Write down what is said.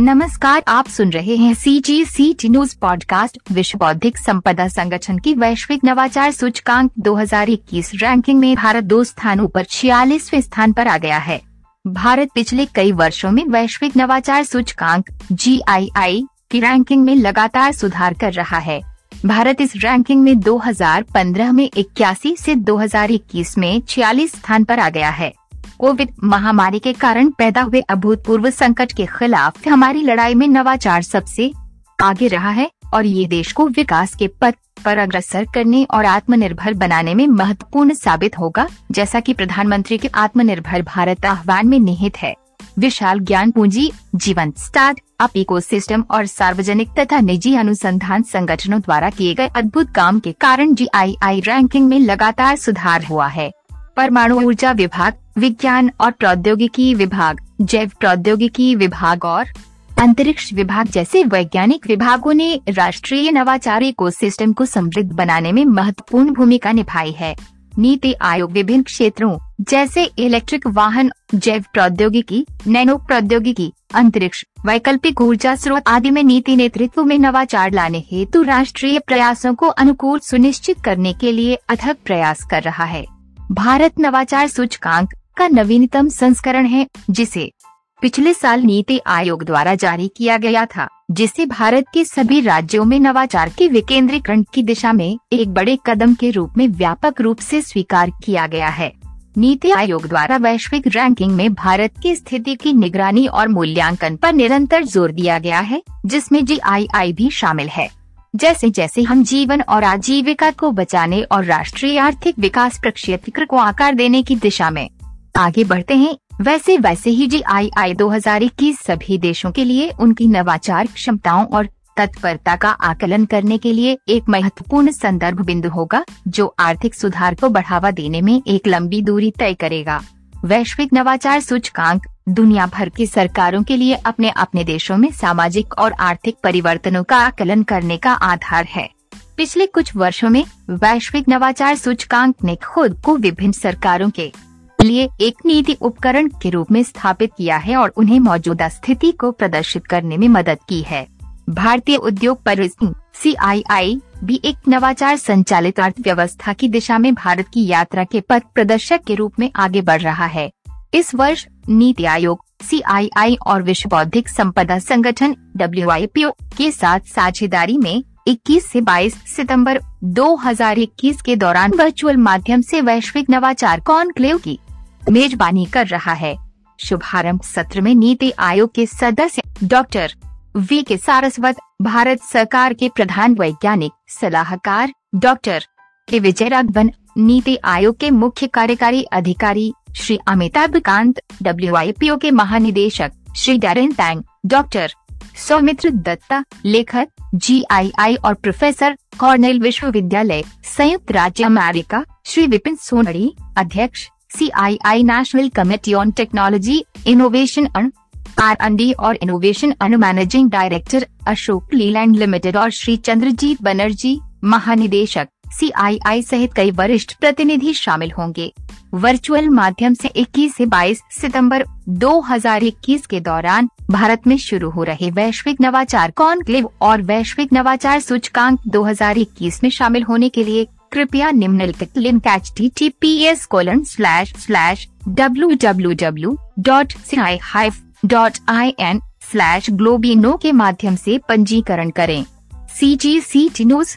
नमस्कार, आप सुन रहे हैं C G C T news podcast विश्व बौद्धिक संपदा संगठन की वैश्विक नवाचार सूचकांक 2021 रैंकिंग में भारत दो स्थानों पर छियालीसवें स्थान पर आ गया है। भारत पिछले कई वर्षों में वैश्विक नवाचार सूचकांक जीआईआई की रैंकिंग में लगातार सुधार कर रहा है। भारत इस रैंकिंग में 2015 में इक्यासी से 2021 में छियालीस स्थान पर आ गया है। कोविड महामारी के कारण पैदा हुए अभूतपूर्व संकट के खिलाफ हमारी लड़ाई में नवाचार सबसे आगे रहा है और ये देश को विकास के पथ पर अग्रसर करने और आत्मनिर्भर बनाने में महत्वपूर्ण साबित होगा, जैसा कि प्रधानमंत्री के आत्मनिर्भर भारत आह्वान में निहित है। विशाल ज्ञान पूंजी जीवन स्टार्ट अप इकोसिस्टम और सार्वजनिक तथा निजी अनुसंधान संगठनों द्वारा किए गए अद्भुत काम के कारण जीआईआई रैंकिंग में लगातार सुधार हुआ है। परमाणु ऊर्जा विभाग विज्ञान और प्रौद्योगिकी विभाग, जैव प्रौद्योगिकी विभाग और अंतरिक्ष विभाग जैसे वैज्ञानिक विभागों ने राष्ट्रीय नवाचार इकोसिस्टम को समृद्ध बनाने में महत्वपूर्ण भूमिका निभाई है। नीति आयोग विभिन्न क्षेत्रों, जैसे इलेक्ट्रिक वाहन, जैव प्रौद्योगिकी, नैनो प्रौद्योगिकी, अंतरिक्ष, वैकल्पिक ऊर्जा स्रोत आदि में नीति नेतृत्व में नवाचार लाने हेतु राष्ट्रीय प्रयासों को अनुकूल सुनिश्चित करने के लिए अथक प्रयास कर रहा है। भारत नवाचार सूचकांक का नवीनतम संस्करण है, जिसे पिछले साल नीति आयोग द्वारा जारी किया गया था जिसे भारत के सभी राज्यों में नवाचार के विकेंद्रीकरण की दिशा में एक बड़े कदम के रूप में व्यापक रूप से स्वीकार किया गया है। नीति आयोग द्वारा वैश्विक रैंकिंग में भारत की स्थिति की निगरानी और मूल्यांकन पर निरंतर ज़ोर दिया गया है, जिसमें जी भी शामिल है। जैसे जैसे हम जीवन और आजीविका को बचाने और राष्ट्रीय आर्थिक विकास प्रक्षेत्र को आकार देने की दिशा में आगे बढ़ते हैं। वैसे वैसे ही जी आई आई दो हज़ार इक्कीस सभी देशों के लिए उनकी नवाचार क्षमताओं और तत्परता का आकलन करने के लिए एक महत्वपूर्ण संदर्भ बिंदु होगा, जो आर्थिक सुधार को बढ़ावा देने में एक लंबी दूरी तय करेगा। वैश्विक नवाचार सूचकांक, दुनिया भर की सरकारों के लिए अपने अपने देशों में सामाजिक और आर्थिक परिवर्तनों का आकलन करने का आधार है। पिछले कुछ वर्षों में वैश्विक नवाचार सूचकांक ने खुद को विभिन्न सरकारों के लिए एक नीति उपकरण के रूप में स्थापित किया है और उन्हें मौजूदा स्थिति को प्रदर्शित करने में मदद की है। भारतीय उद्योग परिसंघ सी आई आई भी एक नवाचार संचालित अर्थव्यवस्था की दिशा में भारत की यात्रा के पथ प्रदर्शक के रूप में आगे बढ़ रहा है। इस वर्ष, नीति आयोग सी आई आई और विश्व बौद्धिक संपदा संगठन WIPO के साथ साझेदारी में 21 से 22 सितंबर 2021 के दौरान वर्चुअल माध्यम से वैश्विक नवाचार कॉन्क्लेव की। मेजबानी कर रहा है। शुभारंभ सत्र में नीति आयोग के सदस्य डॉक्टर वी के सारस्वत, भारत सरकार के प्रधान वैज्ञानिक, सलाहकार डॉक्टर के विजय राघवन नीति आयोग के मुख्य कार्यकारी अधिकारी श्री अमिताभ कांत डब्ल्यू के महानिदेशक Shri Daren Tang doctor Saumitra Datta, लेखक जीआईआई और प्रोफेसर कॉर्नेल विश्वविद्यालय, संयुक्त राज्य अमेरिका श्री विपिन सोनड़ी, अध्यक्ष CII national committee on technology innovation and R N और innovation Anu managing director Ashok Leyland limited और श्री चंद्रजीत बनर्जी महानिदेशक CII सहित कई वरिष्ठ प्रतिनिधि शामिल होंगे। वर्चुअल माध्यम से 21 से 22 सितंबर 2021 के दौरान भारत में शुरू हो रहे वैश्विक नवाचार कॉन्क्लेव और वैश्विक नवाचार सूचकांक 2021 में शामिल होने के लिए कृपया निम्नलिखित link H T T P S colon slash slash W W W dot C dot I N slash globino के माध्यम से पंजीकरण करें। सी जी सी टी न्यूज़